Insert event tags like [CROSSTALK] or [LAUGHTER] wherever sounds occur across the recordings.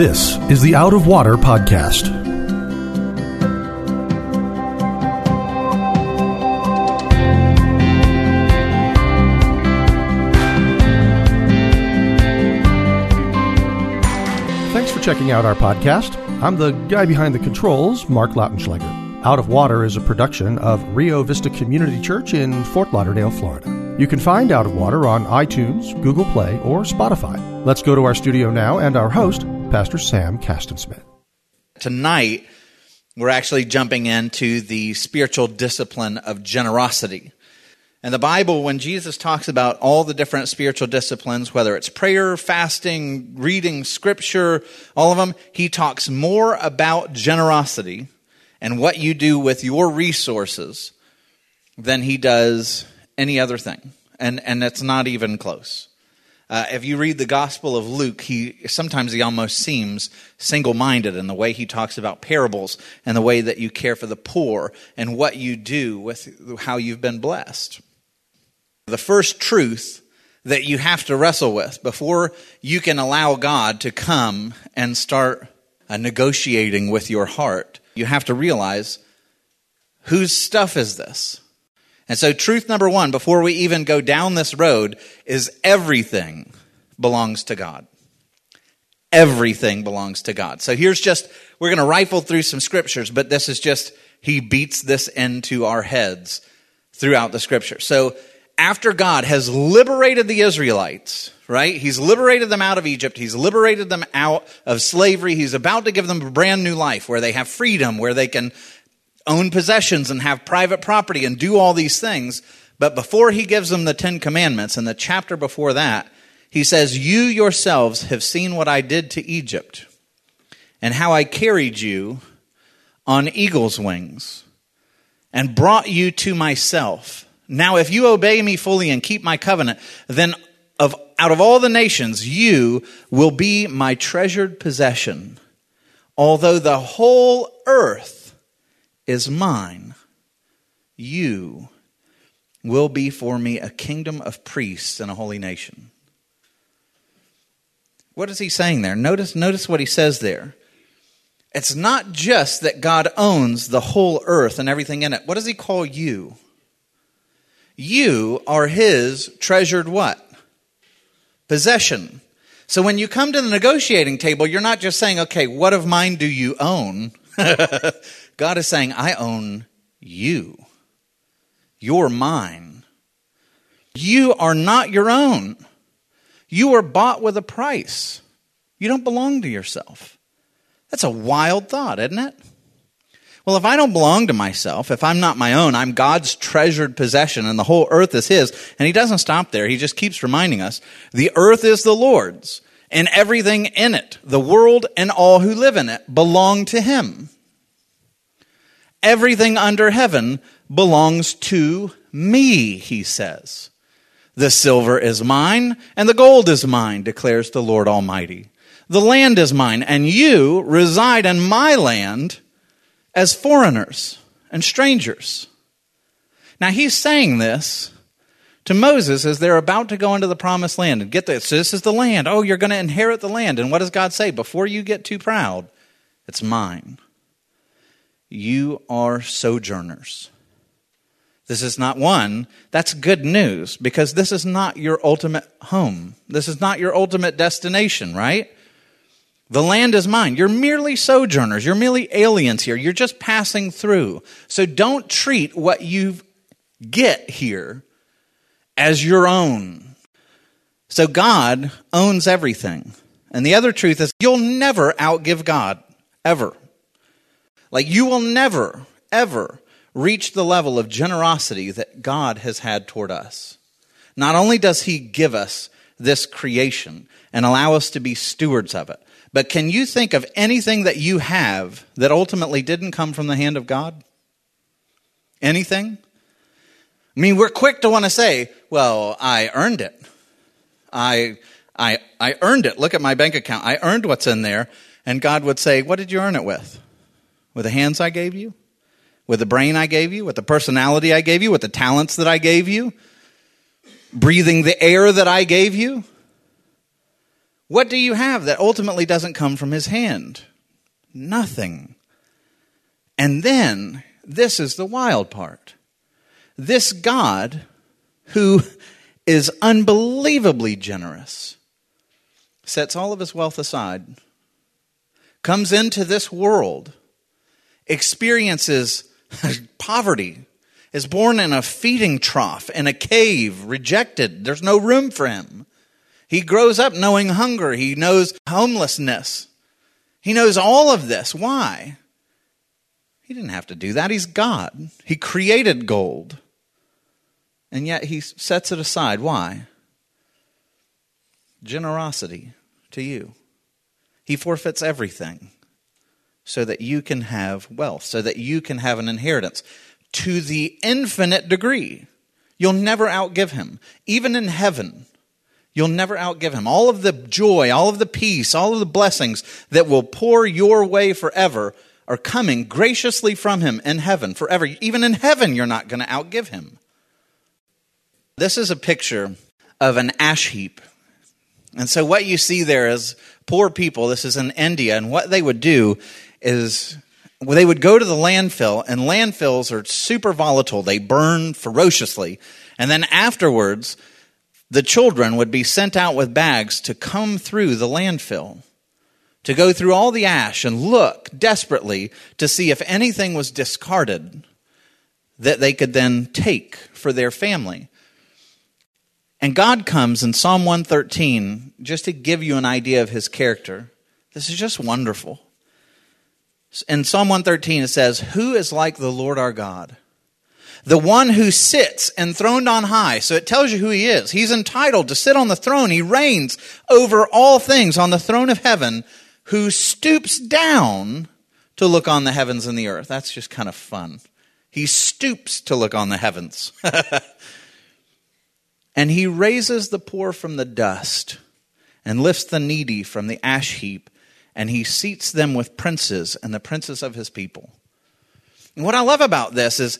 This is the Out of Water Podcast. Thanks for checking out our podcast. I'm the guy behind the controls, Mark Lautenschlager. Out of Water is a production of Rio Vista Community Church in Fort Lauderdale, Florida. You can find Out of Water on iTunes, Google Play, or Spotify. Let's go to our studio now and our host, Pastor Sam Kastensmidt. Tonight, we're actually jumping into the spiritual discipline of generosity. And the Bible, when Jesus talks about all the different spiritual disciplines, whether it's prayer, fasting, reading scripture, all of them, he talks more about generosity and what you do with your resources than he does any other thing. And, and it's not even close. Uh, if you read the Gospel of Luke, he sometimes he almost seems single-minded in the way he talks about parables and the way that you care for the poor and what you do with how you've been blessed. The first truth that you have to wrestle with before you can allow God to come and start uh, negotiating with your heart, you have to realize whose stuff is this? And so, truth number one, before we even go down this road, is everything belongs to God. Everything belongs to God. So, here's just, we're going to rifle through some scriptures, but this is just, he beats this into our heads throughout the scripture. So, after God has liberated the Israelites, right? He's liberated them out of Egypt. He's liberated them out of slavery. He's about to give them a brand new life where they have freedom, where they can own possessions and have private property and do all these things. But before he gives them the Ten Commandments, in the chapter before that, he says, You yourselves have seen what I did to Egypt and how I carried you on eagle's wings and brought you to myself. Now, if you obey me fully and keep my covenant, then of, out of all the nations, you will be my treasured possession. Although the whole earth is mine, you will be for me a kingdom of priests and a holy nation. What is he saying there? Notice, notice what he says there. It's not just that God owns the whole earth and everything in it. What does he call you? You are his treasured what? Possession. So when you come to the negotiating table, you're not just saying, okay, what of mine do you own? [LAUGHS] God is saying, I own you. You're mine. You are not your own. You are bought with a price. You don't belong to yourself. That's a wild thought, isn't it? Well, if I don't belong to myself, if I'm not my own, I'm God's treasured possession and the whole earth is His. And He doesn't stop there. He just keeps reminding us the earth is the Lord's and everything in it, the world and all who live in it, belong to Him. Everything under heaven belongs to me, he says. The silver is mine, and the gold is mine, declares the Lord Almighty. The land is mine, and you reside in my land as foreigners and strangers. Now he's saying this to Moses as they're about to go into the promised land. And get this, this is the land. Oh, you're going to inherit the land. And what does God say? Before you get too proud, it's mine. You are sojourners. This is not one. That's good news because this is not your ultimate home. This is not your ultimate destination, right? The land is mine. You're merely sojourners. You're merely aliens here. You're just passing through. So don't treat what you get here as your own. So God owns everything. And the other truth is you'll never outgive God, ever. Like you will never, ever reach the level of generosity that God has had toward us. Not only does He give us this creation and allow us to be stewards of it, but can you think of anything that you have that ultimately didn't come from the hand of God? Anything? I mean, we're quick to want to say, well, I earned it. I, I, I earned it. Look at my bank account. I earned what's in there. And God would say, what did you earn it with? With the hands I gave you? With the brain I gave you? With the personality I gave you? With the talents that I gave you? Breathing the air that I gave you? What do you have that ultimately doesn't come from his hand? Nothing. And then, this is the wild part. This God, who is unbelievably generous, sets all of his wealth aside, comes into this world, experiences poverty, is born in a feeding trough, in a cave, rejected. There's no room for him. He grows up knowing hunger. He knows homelessness. He knows all of this. Why? He didn't have to do that. He's God. He created gold. And yet he sets it aside. Why? Generosity to you. He forfeits everything so that you can have wealth, so that you can have an inheritance to the infinite degree. You'll never outgive him. Even in heaven, You'll never outgive him. All of the joy, all of the peace, all of the blessings that will pour your way forever are coming graciously from him in heaven forever. Even in heaven, you're not going to outgive him. This is a picture of an ash heap. And so, what you see there is poor people. This is in India. And what they would do is well, they would go to the landfill, and landfills are super volatile. They burn ferociously. And then afterwards, the children would be sent out with bags to come through the landfill, to go through all the ash and look desperately to see if anything was discarded that they could then take for their family. And God comes in Psalm 113 just to give you an idea of his character. This is just wonderful. In Psalm 113, it says, Who is like the Lord our God? the one who sits enthroned on high. So it tells you who he is. He's entitled to sit on the throne. He reigns over all things on the throne of heaven, who stoops down to look on the heavens and the earth. That's just kind of fun. He stoops to look on the heavens. [LAUGHS] and he raises the poor from the dust and lifts the needy from the ash heap, and he seats them with princes and the princes of his people. And what I love about this is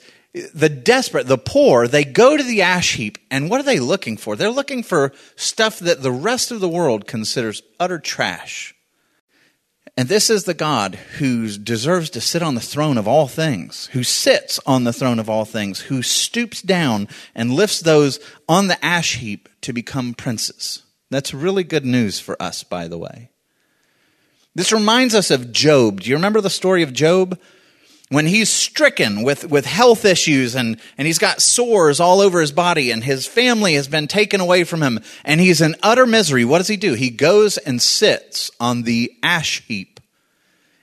the desperate, the poor, they go to the ash heap, and what are they looking for? They're looking for stuff that the rest of the world considers utter trash. And this is the God who deserves to sit on the throne of all things, who sits on the throne of all things, who stoops down and lifts those on the ash heap to become princes. That's really good news for us, by the way. This reminds us of Job. Do you remember the story of Job? when he's stricken with, with health issues and, and he's got sores all over his body and his family has been taken away from him and he's in utter misery, what does he do? He goes and sits on the ash heap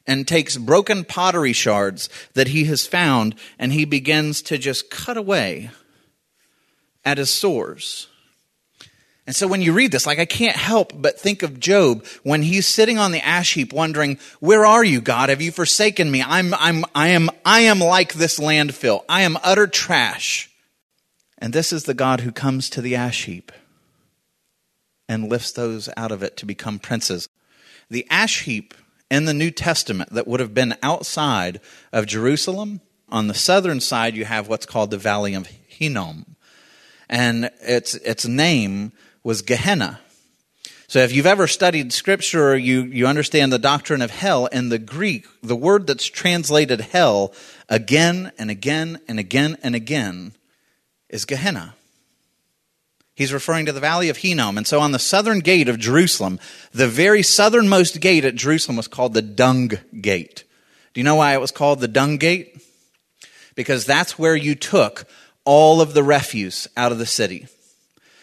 and takes broken pottery shards that he has found and he begins to just cut away at his sores. And so when you read this, like I can't help but think of Job when he's sitting on the ash heap wondering, where are you, God? Have you forsaken me? I'm, I'm, I am, I am like this landfill. I am utter trash. And this is the God who comes to the ash heap and lifts those out of it to become princes. The ash heap in the New Testament that would have been outside of Jerusalem, on the southern side, you have what's called the Valley of Hinnom. And its, its name was Gehenna. So if you've ever studied scripture, you, you understand the doctrine of hell. In the Greek, the word that's translated hell again and again and again and again is Gehenna. He's referring to the valley of Hinnom. And so on the southern gate of Jerusalem, the very southernmost gate at Jerusalem was called the Dung Gate. Do you know why it was called the Dung Gate? Because that's where you took all of the refuse out of the city.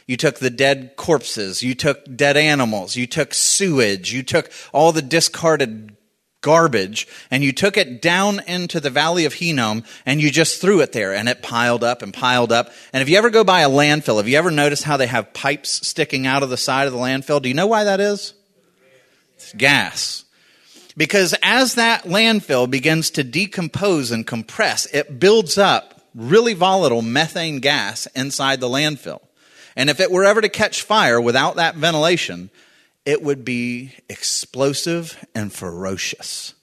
You took the dead corpses. You took dead animals. You took sewage. You took all the discarded garbage and you took it down into the valley of Hinnom and you just threw it there and it piled up and piled up. And if you ever go by a landfill, have you ever noticed how they have pipes sticking out of the side of the landfill? Do you know why that is? It's gas. Because as that landfill begins to decompose and compress, it builds up really volatile methane gas inside the landfill. And if it were ever to catch fire without that ventilation, it would be explosive and ferocious.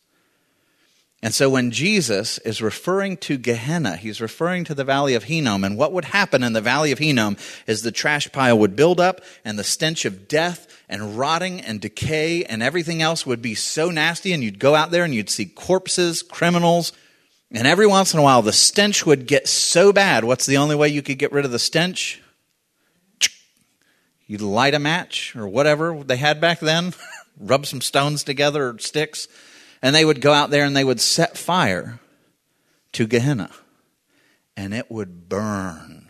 And so when Jesus is referring to Gehenna, he's referring to the valley of Hinnom. And what would happen in the valley of Hinnom is the trash pile would build up and the stench of death and rotting and decay and everything else would be so nasty. And you'd go out there and you'd see corpses, criminals. And every once in a while, the stench would get so bad. What's the only way you could get rid of the stench? You'd light a match or whatever they had back then, [LAUGHS] rub some stones together or sticks and they would go out there and they would set fire to Gehenna. And it would burn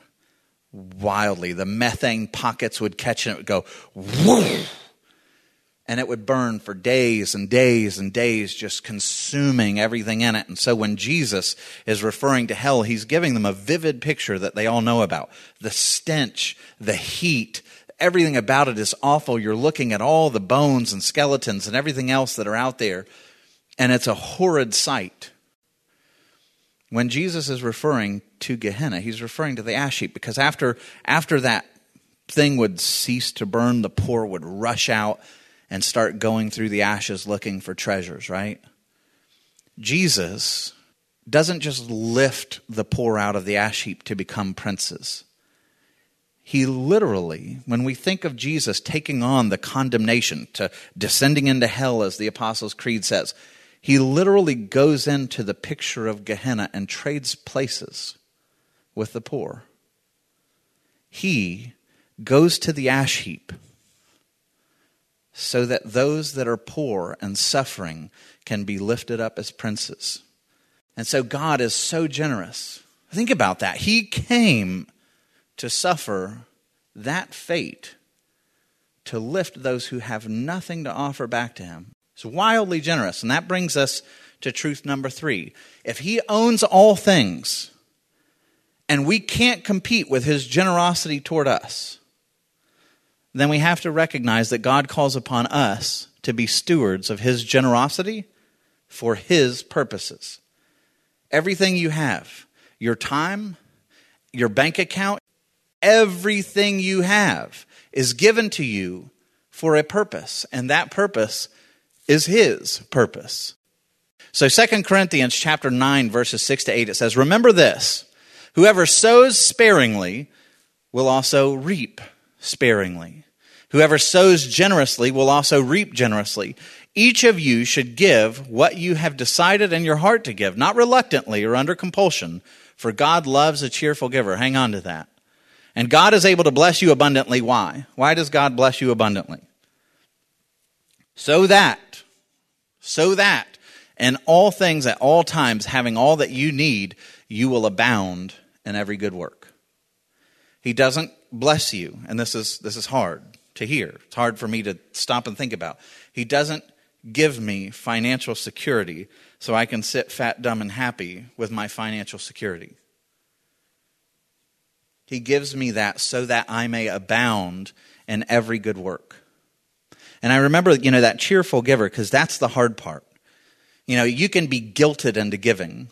wildly. The methane pockets would catch and it would go! And it would burn for days and days and days, just consuming everything in it. And so when Jesus is referring to hell, he's giving them a vivid picture that they all know about. The stench, the heat, everything about it is awful. You're looking at all the bones and skeletons and everything else that are out there and it's a horrid sight. When Jesus is referring to Gehenna, he's referring to the ash heap because after, after that thing would cease to burn, the poor would rush out and start going through the ashes looking for treasures, right? Jesus doesn't just lift the poor out of the ash heap to become princes. He literally, when we think of Jesus taking on the condemnation, to descending into hell, as the Apostles' Creed says, he literally goes into the picture of Gehenna and trades places with the poor. He goes to the ash heap so that those that are poor and suffering can be lifted up as princes. And so God is so generous. Think about that. He came to suffer that fate to lift those who have nothing to offer back to him it's wildly generous. And that brings us to truth number three. If he owns all things and we can't compete with his generosity toward us, then we have to recognize that God calls upon us to be stewards of his generosity for his purposes. Everything you have, your time, your bank account, everything you have is given to you for a purpose. And that purpose is his purpose. So 2 Corinthians chapter 9 verses 6 to 8 it says, "Remember this: whoever sows sparingly will also reap sparingly. Whoever sows generously will also reap generously. Each of you should give what you have decided in your heart to give, not reluctantly or under compulsion, for God loves a cheerful giver." Hang on to that. And God is able to bless you abundantly. Why? Why does God bless you abundantly? So that, so that, in all things at all times, having all that you need, you will abound in every good work. He doesn't bless you, and this is, this is hard to hear. It's hard for me to stop and think about. He doesn't give me financial security so I can sit fat, dumb, and happy with my financial security. He gives me that so that I may abound in every good work. And I remember, you know, that cheerful giver, because that's the hard part. You know, you can be guilted into giving.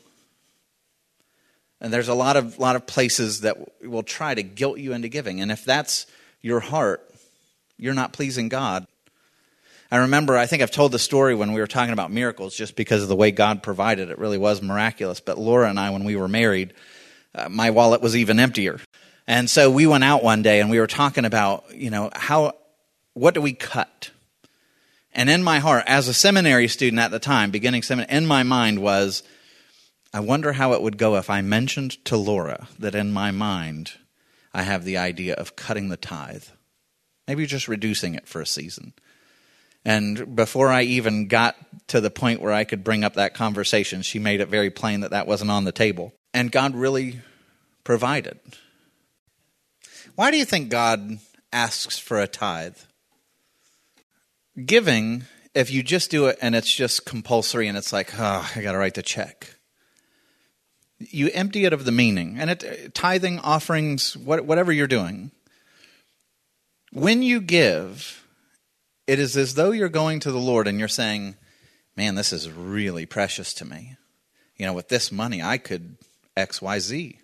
And there's a lot of, lot of places that will try to guilt you into giving. And if that's your heart, you're not pleasing God. I remember, I think I've told the story when we were talking about miracles just because of the way God provided. It really was miraculous. But Laura and I, when we were married, uh, my wallet was even emptier. And so we went out one day and we were talking about, you know, how, what do we cut? And in my heart, as a seminary student at the time, beginning seminary, in my mind was, I wonder how it would go if I mentioned to Laura that in my mind I have the idea of cutting the tithe, maybe just reducing it for a season. And before I even got to the point where I could bring up that conversation, she made it very plain that that wasn't on the table. And God really provided. Why do you think God asks for a tithe? Giving, if you just do it and it's just compulsory and it's like, oh, I got to write the check. You empty it of the meaning. And it, tithing, offerings, what, whatever you're doing, when you give, it is as though you're going to the Lord and you're saying, man, this is really precious to me. You know, with this money, I could X, Y, Z.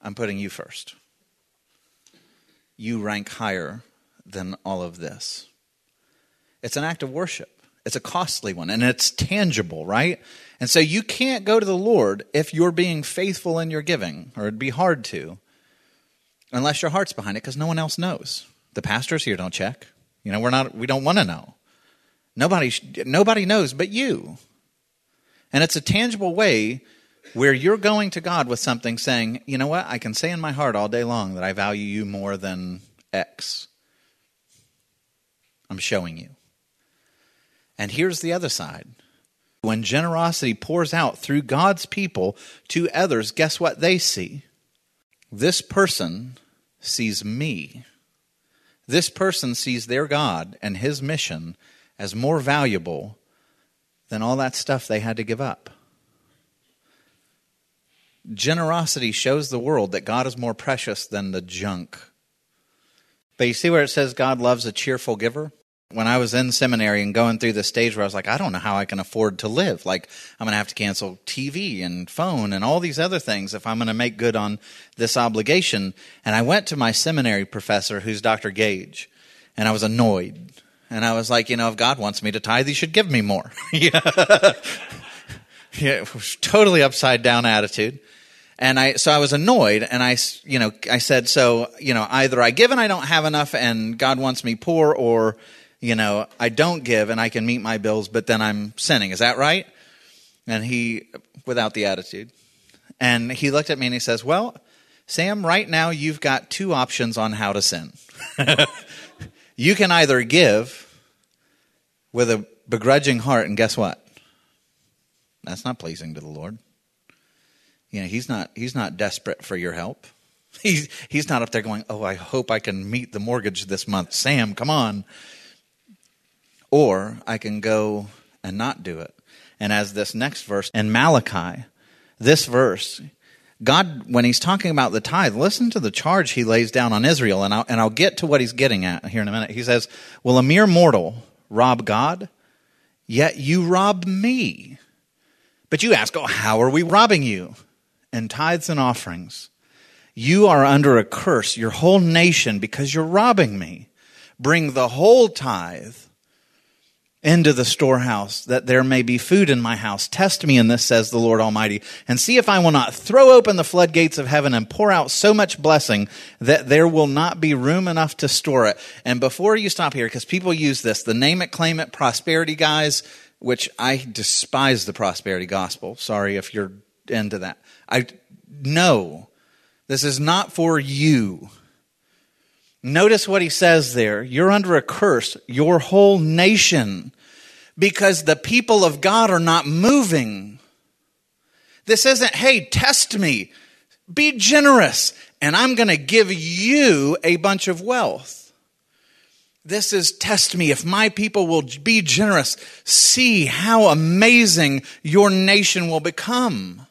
I'm putting you first. You rank higher than all of this. It's an act of worship. It's a costly one and it's tangible, right? And so you can't go to the Lord if you're being faithful in your giving, or it'd be hard to, unless your heart's behind it, because no one else knows. The pastors here don't check. You know, we're not. We don't want to know. Nobody. Nobody knows but you. And it's a tangible way where you're going to God with something, saying, "You know what? I can say in my heart all day long that I value you more than X." I'm showing you. And here's the other side when generosity pours out through God's people to others, guess what they see? This person sees me. This person sees their God and his mission as more valuable than all that stuff they had to give up. Generosity shows the world that God is more precious than the junk. But you see where it says God loves a cheerful giver? When I was in seminary and going through the stage where I was like, I don't know how I can afford to live. Like, I'm going to have to cancel TV and phone and all these other things if I'm going to make good on this obligation. And I went to my seminary professor, who's Dr. Gage, and I was annoyed. And I was like, you know, if God wants me to tithe, he should give me more. [LAUGHS] yeah. [LAUGHS] yeah, totally upside down attitude. And I, so I was annoyed and I, you know, I said, so, you know, either I give and I don't have enough and God wants me poor or, you know, I don't give and I can meet my bills, but then I'm sinning. Is that right? And he, without the attitude. And he looked at me and he says, Well, Sam, right now you've got two options on how to sin. [LAUGHS] you can either give with a begrudging heart, and guess what? That's not pleasing to the Lord. You know, he's not he's not desperate for your help. He's he's not up there going, "Oh, I hope I can meet the mortgage this month." Sam, come on. Or I can go and not do it. And as this next verse in Malachi, this verse, God, when he's talking about the tithe, listen to the charge he lays down on Israel, and I'll, and I'll get to what he's getting at here in a minute. He says, Will a mere mortal rob God? Yet you rob me. But you ask, Oh, how are we robbing you? In tithes and offerings. You are under a curse, your whole nation, because you're robbing me. Bring the whole tithe into the storehouse, that there may be food in my house. Test me in this, says the Lord Almighty, and see if I will not throw open the floodgates of heaven and pour out so much blessing that there will not be room enough to store it. And before you stop here, because people use this, the name it, claim it, prosperity guys, which I despise the prosperity gospel. Sorry if you're into that. I know this is not for you. Notice what he says there. You're under a curse, your whole nation because the people of God are not moving. This isn't, hey, test me, be generous, and I'm going to give you a bunch of wealth. This is test me. If my people will be generous, see how amazing your nation will become.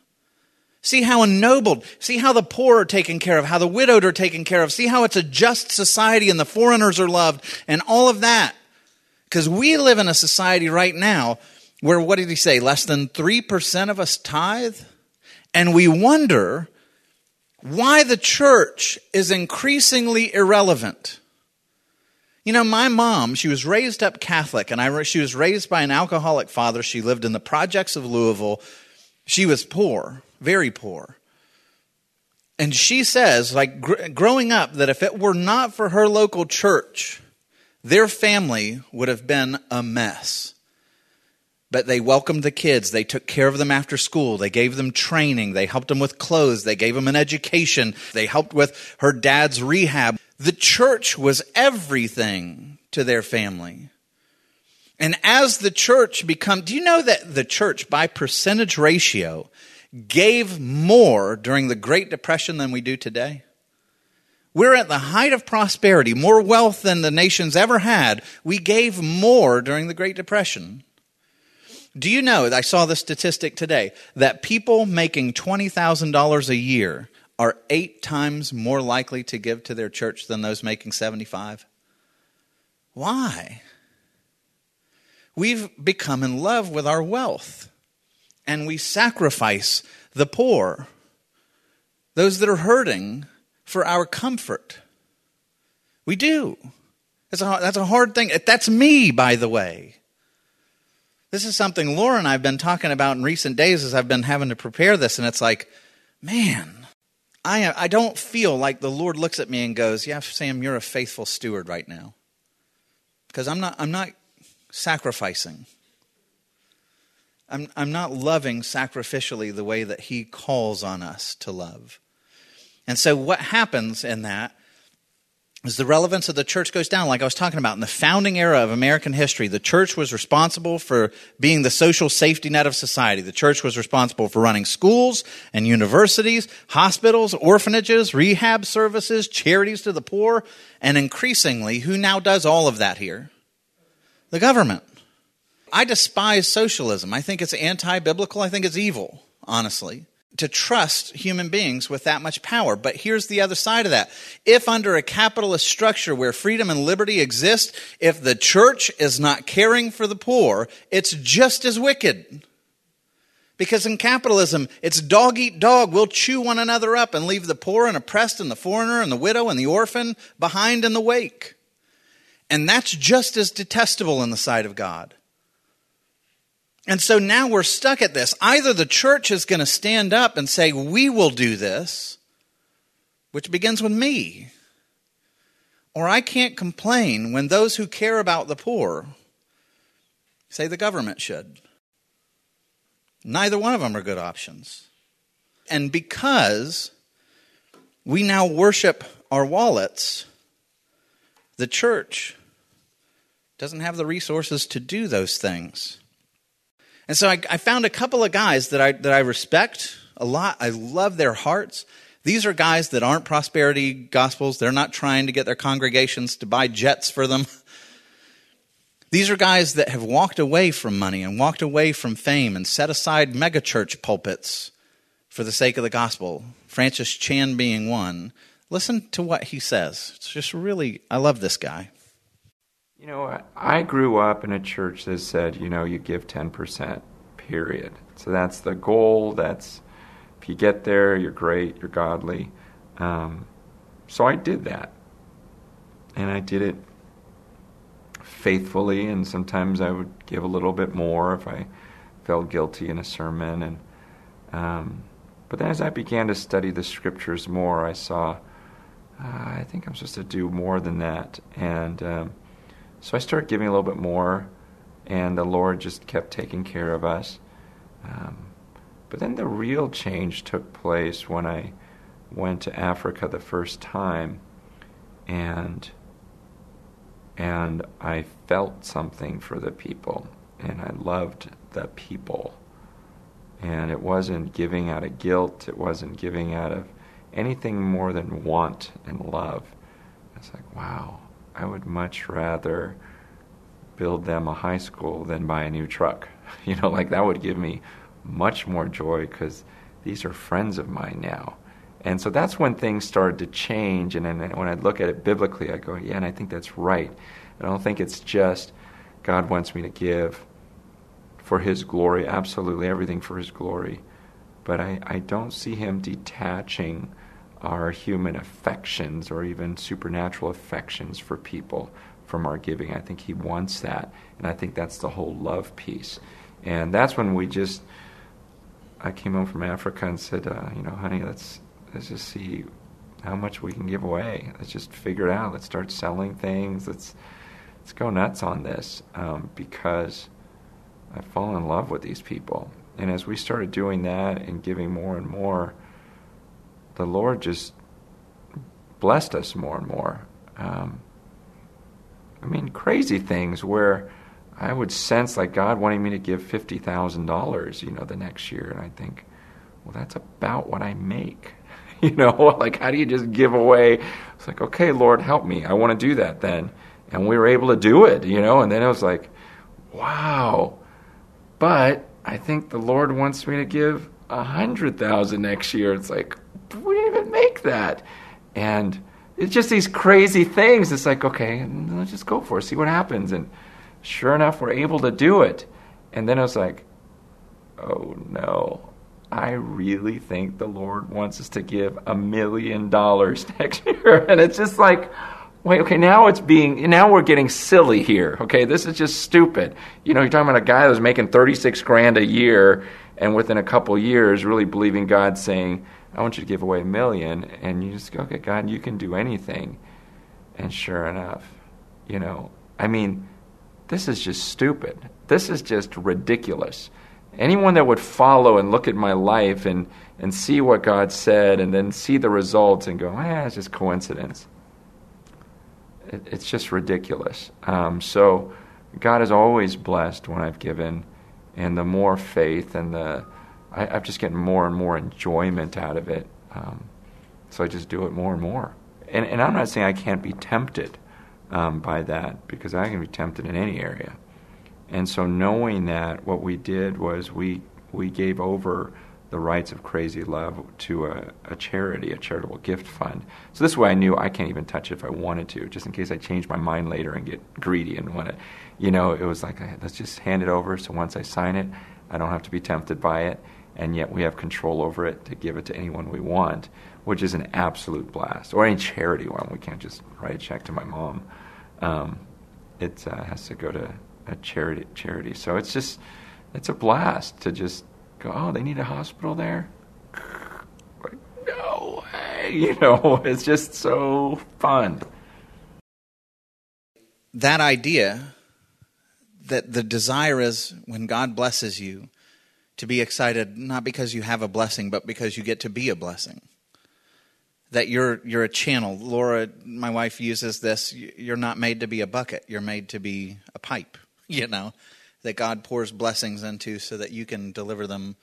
See how ennobled. See how the poor are taken care of, how the widowed are taken care of. See how it's a just society and the foreigners are loved and all of that. Because we live in a society right now where, what did he say, less than 3% of us tithe? And we wonder why the church is increasingly irrelevant. You know, my mom, she was raised up Catholic, and I, she was raised by an alcoholic father. She lived in the projects of Louisville. She was poor, very poor. And she says, like gr- growing up, that if it were not for her local church, their family would have been a mess. But they welcomed the kids. They took care of them after school. They gave them training. They helped them with clothes. They gave them an education. They helped with her dad's rehab. The church was everything to their family. And as the church become, do you know that the church by percentage ratio gave more during the Great Depression than we do today? We're at the height of prosperity, more wealth than the nation's ever had. We gave more during the Great Depression. Do you know, I saw the statistic today, that people making $20,000 a year are eight times more likely to give to their church than those making 75? Why? We've become in love with our wealth and we sacrifice the poor, those that are hurting, for our comfort. We do. That's a, that's a hard thing. That's me, by the way. This is something Laura and I have been talking about in recent days as I've been having to prepare this, and it's like, man, I, I don't feel like the Lord looks at me and goes, Yeah, Sam, you're a faithful steward right now. Because I'm not, I'm not sacrificing. I'm, I'm not loving sacrificially the way that He calls on us to love. And so, what happens in that is the relevance of the church goes down. Like I was talking about in the founding era of American history, the church was responsible for being the social safety net of society. The church was responsible for running schools and universities, hospitals, orphanages, rehab services, charities to the poor, and increasingly, who now does all of that here? The government. I despise socialism. I think it's anti biblical. I think it's evil, honestly to trust human beings with that much power. But here's the other side of that. If under a capitalist structure where freedom and liberty exist, if the church is not caring for the poor, it's just as wicked. Because in capitalism, it's dog eat dog. We'll chew one another up and leave the poor and oppressed and the foreigner and the widow and the orphan behind in the wake. And that's just as detestable in the sight of God. And so now we're stuck at this. Either the church is going to stand up and say, We will do this, which begins with me. Or I can't complain when those who care about the poor say the government should. Neither one of them are good options. And because we now worship our wallets, the church doesn't have the resources to do those things. And so I, I, found a couple of guys that I, that I respect a lot. I love their hearts. These are guys that aren't prosperity gospels. They're not trying to get their congregations to buy jets for them. [LAUGHS] These are guys that have walked away from money and walked away from fame and set aside megachurch pulpits for the sake of the gospel. Francis Chan being one. Listen to what he says. It's just really, I love this guy. You know, I grew up in a church that said, you know, you give 10%, period. So that's the goal. That's, if you get there, you're great, you're godly. Um, so I did that. And I did it faithfully, and sometimes I would give a little bit more if I felt guilty in a sermon. And um, But then as I began to study the scriptures more, I saw, uh, I think I'm supposed to do more than that. And. Um, so I started giving a little bit more, and the Lord just kept taking care of us. Um, but then the real change took place when I went to Africa the first time, and and I felt something for the people, and I loved the people. And it wasn't giving out of guilt, it wasn't giving out of anything more than want and love. It's like, wow, I would much rather build them a high school than buy a new truck. [LAUGHS] You know, like that would give me much more joy because these are friends of mine now. And so that's when things started to change. And then when I look at it biblically, I go, yeah, and I think that's right. I don't think it's just God wants me to give for His glory, absolutely everything for His glory. But I, I don't see Him detaching our human affections or even supernatural affections for people from our giving. I think He wants that. And I think that's the whole love piece. And that's when we just, I came home from Africa and said, uh, you know, honey, let's, let's just see how much we can give away. Let's just figure it out. Let's start selling things. Let's, let's go nuts on this um, because I've fallen in love with these people. And as we started doing that and giving more and more, the Lord just blessed us more and more. Um, I mean, crazy things where I would sense like God wanting me to give fifty thousand dollars, you know, the next year, and I think, well, that's about what I make. [LAUGHS] you know, [LAUGHS] like how do you just give away? It's like, okay, Lord, help me. I want to do that then, and we were able to do it, you know, and then it was like, wow. But I think the Lord wants me to give a hundred thousand next year. It's like, we didn't even make that. And it's just these crazy things. It's like, okay, let's just go for it, see what happens. And sure enough, we're able to do it. And then I was like, oh no, I really think the Lord wants us to give a million dollars [LAUGHS] next year. And it's just like, wait, okay, now it's being, now we're getting silly here. Okay, this is just stupid. You know, you're talking about a guy that was making 36 grand a year and within a couple years really believing God saying, I want you to give away a million. And you just go, okay, God, you can do anything. And sure enough, you know, I mean, this is just stupid. This is just ridiculous. Anyone that would follow and look at my life and, and see what God said and then see the results and go, eh, it's just coincidence. It, it's just ridiculous. Um, so God has always blessed when I've given, and the more faith and the, I, I'm just getting more and more enjoyment out of it. Um, so I just do it more and more. And, and I'm not saying I can't be tempted um, by that because I can be tempted in any area. And so knowing that, what we did was we we gave over the rights of crazy love to a, a, charity, a charitable gift fund. So this way I knew I can't even touch it if I wanted to, just in case I change my mind later and get greedy and want to, you know, it was like, let's just hand it over. So once I sign it, I don't have to be tempted by it. And yet we have control over it to give it to anyone we want, which is an absolute blast. Or any charity one. We can't just write a check to my mom. Um, it uh, has to go to a charity. Charity. So it's just it's a blast to just go. Oh, they need a hospital there. Like, no. [LAUGHS] You know, it's just so fun. That idea that the desire is when God blesses you to be excited not because you have a blessing but because you get to be a blessing that you're you're a channel. Laura, my wife uses this. You're not made to be a bucket. You're made to be a pipe. [LAUGHS] You know, that God pours blessings into so that you can deliver them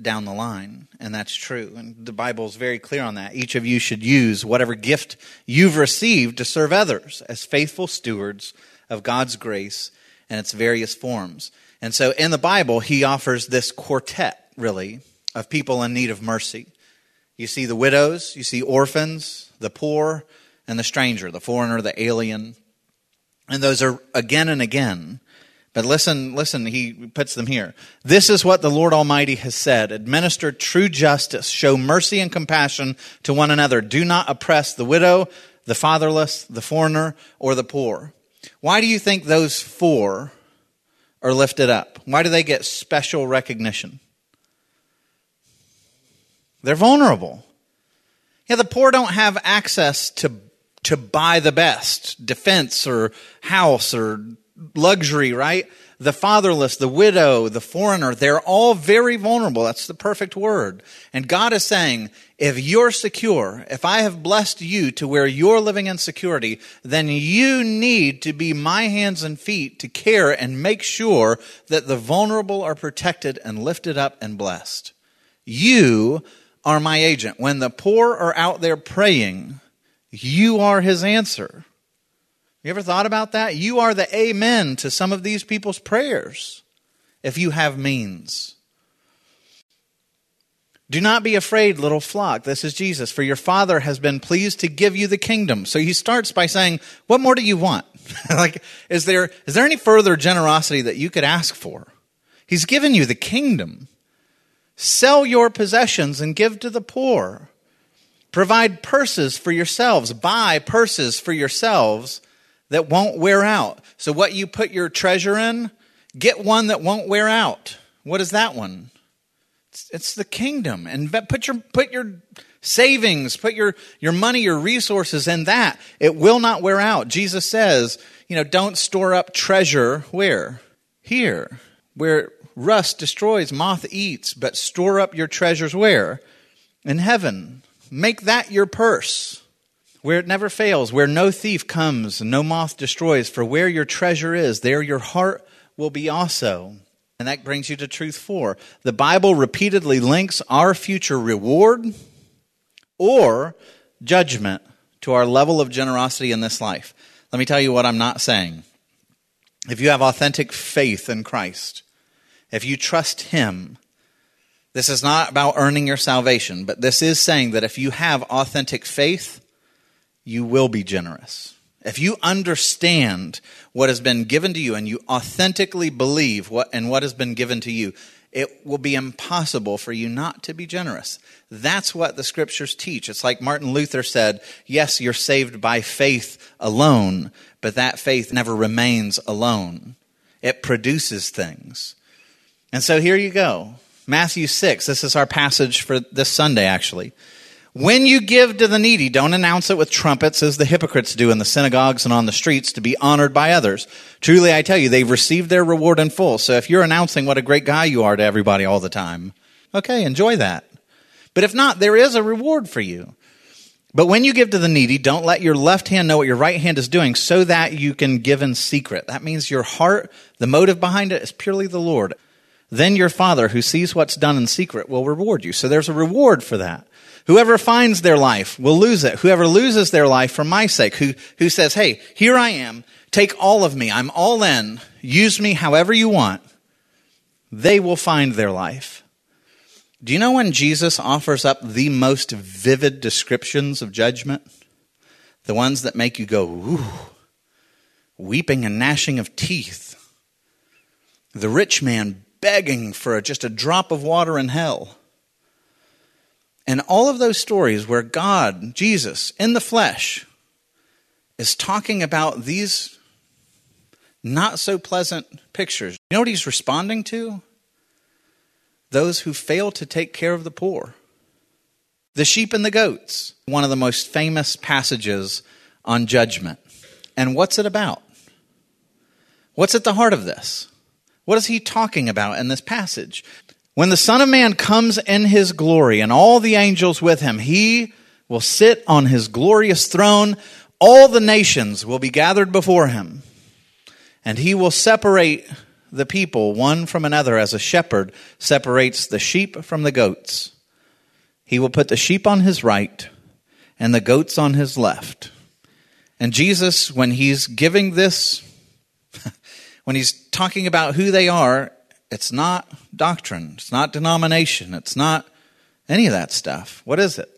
down the line, and that's true. And the Bible is very clear on that. Each of you should use whatever gift you've received to serve others as faithful stewards of God's grace and its various forms. And so, in the Bible, He offers this quartet, really, of people in need of mercy. You see the widows, you see orphans, the poor, and the stranger, the foreigner, the alien. And those are again and again. But listen, listen, he puts them here. This is what the Lord Almighty has said. Administer true justice. Show mercy and compassion to one another. Do not oppress the widow, the fatherless, the foreigner, or the poor. Why do you think those four are lifted up? Why do they get special recognition? They're vulnerable. Yeah, the poor don't have access to, to buy the best defense or house or luxury, right? The fatherless, the widow, the foreigner, they're all very vulnerable. That's the perfect word. And God is saying, if you're secure, if I have blessed you to where you're living in security, then you need to be my hands and feet to care and make sure that the vulnerable are protected and lifted up and blessed. You are my agent. When the poor are out there praying, you are his answer. You ever thought about that? You are the amen to some of these people's prayers if you have means. Do not be afraid, little flock. This is Jesus. For your Father has been pleased to give you the kingdom. So he starts by saying, What more do you want? [LAUGHS] like, is there, is there any further generosity that you could ask for? He's given you the kingdom. Sell your possessions and give to the poor. Provide purses for yourselves. Buy purses for yourselves that won't wear out. So, what you put your treasure in, get one that won't wear out. What is that one? It's, it's the kingdom. And put your, put your savings, put your, your money, your resources in that. It will not wear out. Jesus says, you know, don't store up treasure where? Here, where rust destroys, moth eats, but store up your treasures where? In heaven. Make that your purse, where it never fails, where no thief comes, no moth destroys. For where your treasure is, there your heart will be also. And that brings you to truth four. The Bible repeatedly links our future reward or judgment to our level of generosity in this life. Let me tell you what I'm not saying. If you have authentic faith in Christ, if you trust Him, this is not about earning your salvation, but this is saying that if you have authentic faith, you will be generous. if you understand what has been given to you and you authentically believe what and what has been given to you, it will be impossible for you not to be generous. That's what the scriptures teach. It's like Martin Luther said, yes, you're saved by faith alone, but that faith never remains alone. It produces things. And so here you go. Matthew 6. This is our passage for this Sunday, actually. When you give to the needy, don't announce it with trumpets as the hypocrites do in the synagogues and on the streets to be honored by others. Truly, I tell you, they've received their reward in full. So if you're announcing what a great guy you are to everybody all the time, okay, enjoy that. But if not, there is a reward for you. But when you give to the needy, don't let your left hand know what your right hand is doing so that you can give in secret. That means your heart, the motive behind it is purely the Lord. Then your Father, who sees what's done in secret, will reward you. So there's a reward for that. Whoever finds their life will lose it. Whoever loses their life for my sake, who, who says, Hey, here I am. Take all of me. I'm all in. Use me however you want. They will find their life. Do you know when Jesus offers up the most vivid descriptions of judgment? The ones that make you go, ooh, weeping and gnashing of teeth. The rich man begging for just a drop of water in hell. And all of those stories where God, Jesus, in the flesh, is talking about these not so pleasant pictures. You know what he's responding to? Those who fail to take care of the poor. The sheep and the goats, one of the most famous passages on judgment. And what's it about? What's at the heart of this? What is he talking about in this passage? When the Son of Man comes in his glory and all the angels with him, he will sit on his glorious throne. All the nations will be gathered before him. And he will separate the people one from another as a shepherd separates the sheep from the goats. He will put the sheep on his right and the goats on his left. And Jesus, when he's giving this, [LAUGHS] when he's talking about who they are, it's not doctrine. It's not denomination. It's not any of that stuff. What is it?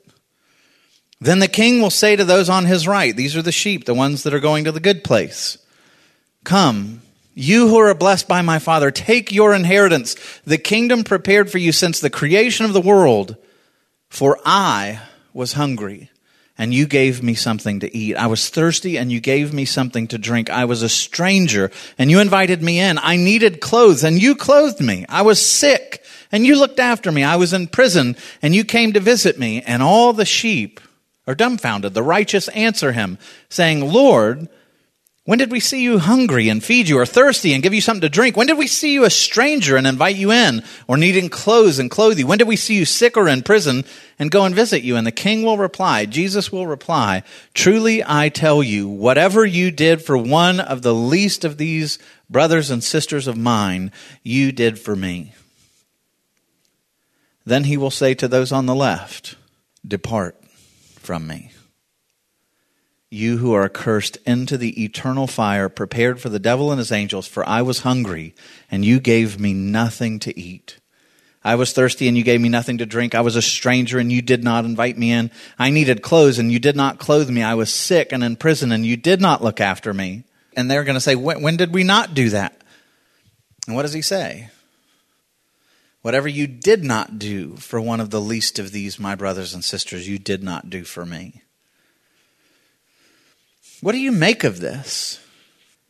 Then the king will say to those on his right, These are the sheep, the ones that are going to the good place. Come, you who are blessed by my Father, take your inheritance, the kingdom prepared for you since the creation of the world. For I was hungry and you gave me something to eat. I was thirsty and you gave me something to drink. I was a stranger and you invited me in. I needed clothes and you clothed me. I was sick and you looked after me. I was in prison and you came to visit me. And all the sheep are dumbfounded. The righteous answer him saying, Lord, when did we see you hungry and feed you, or thirsty and give you something to drink? When did we see you a stranger and invite you in, or needing clothes and clothe you? When did we see you sick or in prison and go and visit you? And the king will reply, Jesus will reply, Truly I tell you, whatever you did for one of the least of these brothers and sisters of mine, you did for me. Then he will say to those on the left, Depart from me you who are cursed into the eternal fire prepared for the devil and his angels, for I was hungry, and you gave me nothing to eat. I was thirsty, and you gave me nothing to drink. I was a stranger, and you did not invite me in. I needed clothes, and you did not clothe me. I was sick and in prison, and you did not look after me. And they're going to say, when, when did we not do that? And what does he say? Whatever you did not do for one of the least of these, my brothers and sisters, you did not do for me. What do you make of this?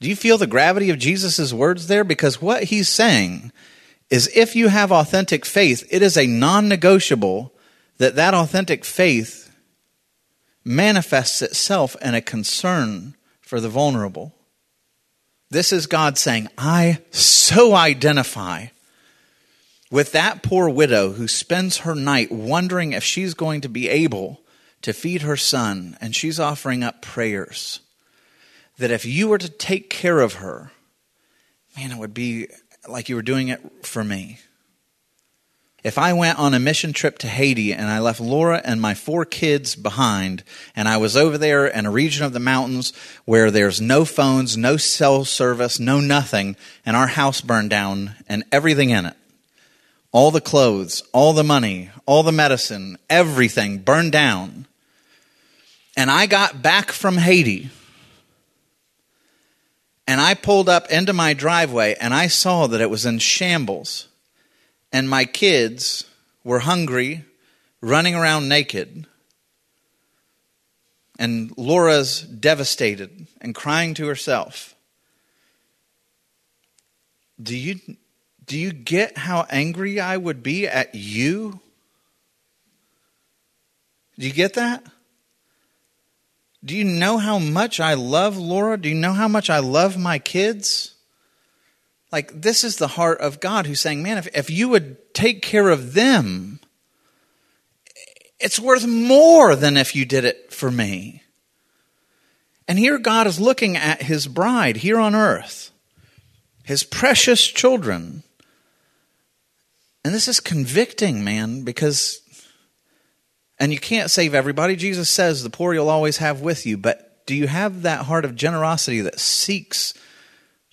Do you feel the gravity of Jesus' words there? Because what he's saying is if you have authentic faith, it is a non negotiable that that authentic faith manifests itself in a concern for the vulnerable. This is God saying, I so identify with that poor widow who spends her night wondering if she's going to be able to feed her son, and she's offering up prayers. That if you were to take care of her, man, it would be like you were doing it for me. If I went on a mission trip to Haiti and I left Laura and my four kids behind, and I was over there in a region of the mountains where there's no phones, no cell service, no nothing, and our house burned down and everything in it all the clothes, all the money, all the medicine, everything burned down and I got back from Haiti, And I pulled up into my driveway and I saw that it was in shambles. And my kids were hungry, running around naked. And Laura's devastated and crying to herself. Do you, do you get how angry I would be at you? Do you get that? Do you know how much I love Laura? Do you know how much I love my kids? Like, this is the heart of God who's saying, man, if, if you would take care of them, it's worth more than if you did it for me. And here God is looking at his bride here on earth, his precious children. And this is convicting, man, because and you can't save everybody. Jesus says the poor you'll always have with you. But do you have that heart of generosity that seeks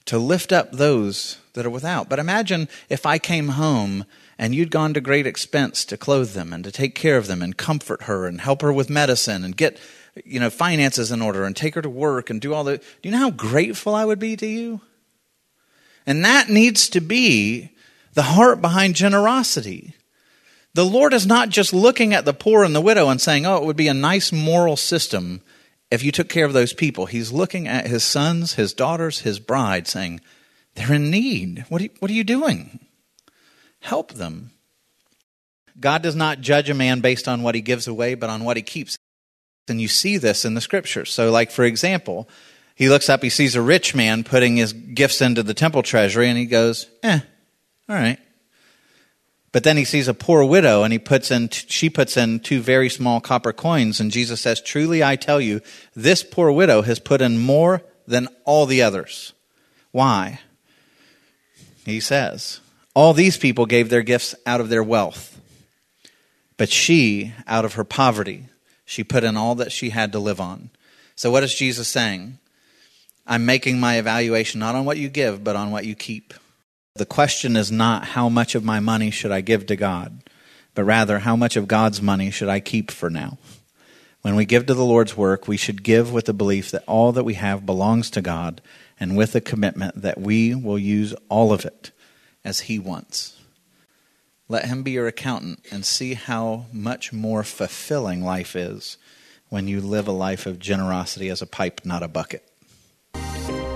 to lift up those that are without? But imagine if I came home and you'd gone to great expense to clothe them and to take care of them and comfort her and help her with medicine and get you know finances in order and take her to work and do all the do you know how grateful I would be to you? And that needs to be the heart behind generosity. The Lord is not just looking at the poor and the widow and saying, oh, it would be a nice moral system if you took care of those people. He's looking at his sons, his daughters, his bride, saying, they're in need. What are you, what are you doing? Help them. God does not judge a man based on what he gives away, but on what he keeps. And you see this in the scriptures. So, like, for example, he looks up, he sees a rich man putting his gifts into the temple treasury, and he goes, eh, all right. But then he sees a poor widow and he puts in, she puts in two very small copper coins. And Jesus says, Truly I tell you, this poor widow has put in more than all the others. Why? He says, All these people gave their gifts out of their wealth. But she, out of her poverty, she put in all that she had to live on. So what is Jesus saying? I'm making my evaluation not on what you give, but on what you keep. The question is not how much of my money should I give to God, but rather how much of God's money should I keep for now. When we give to the Lord's work, we should give with the belief that all that we have belongs to God and with a commitment that we will use all of it as He wants. Let Him be your accountant and see how much more fulfilling life is when you live a life of generosity as a pipe, not a bucket.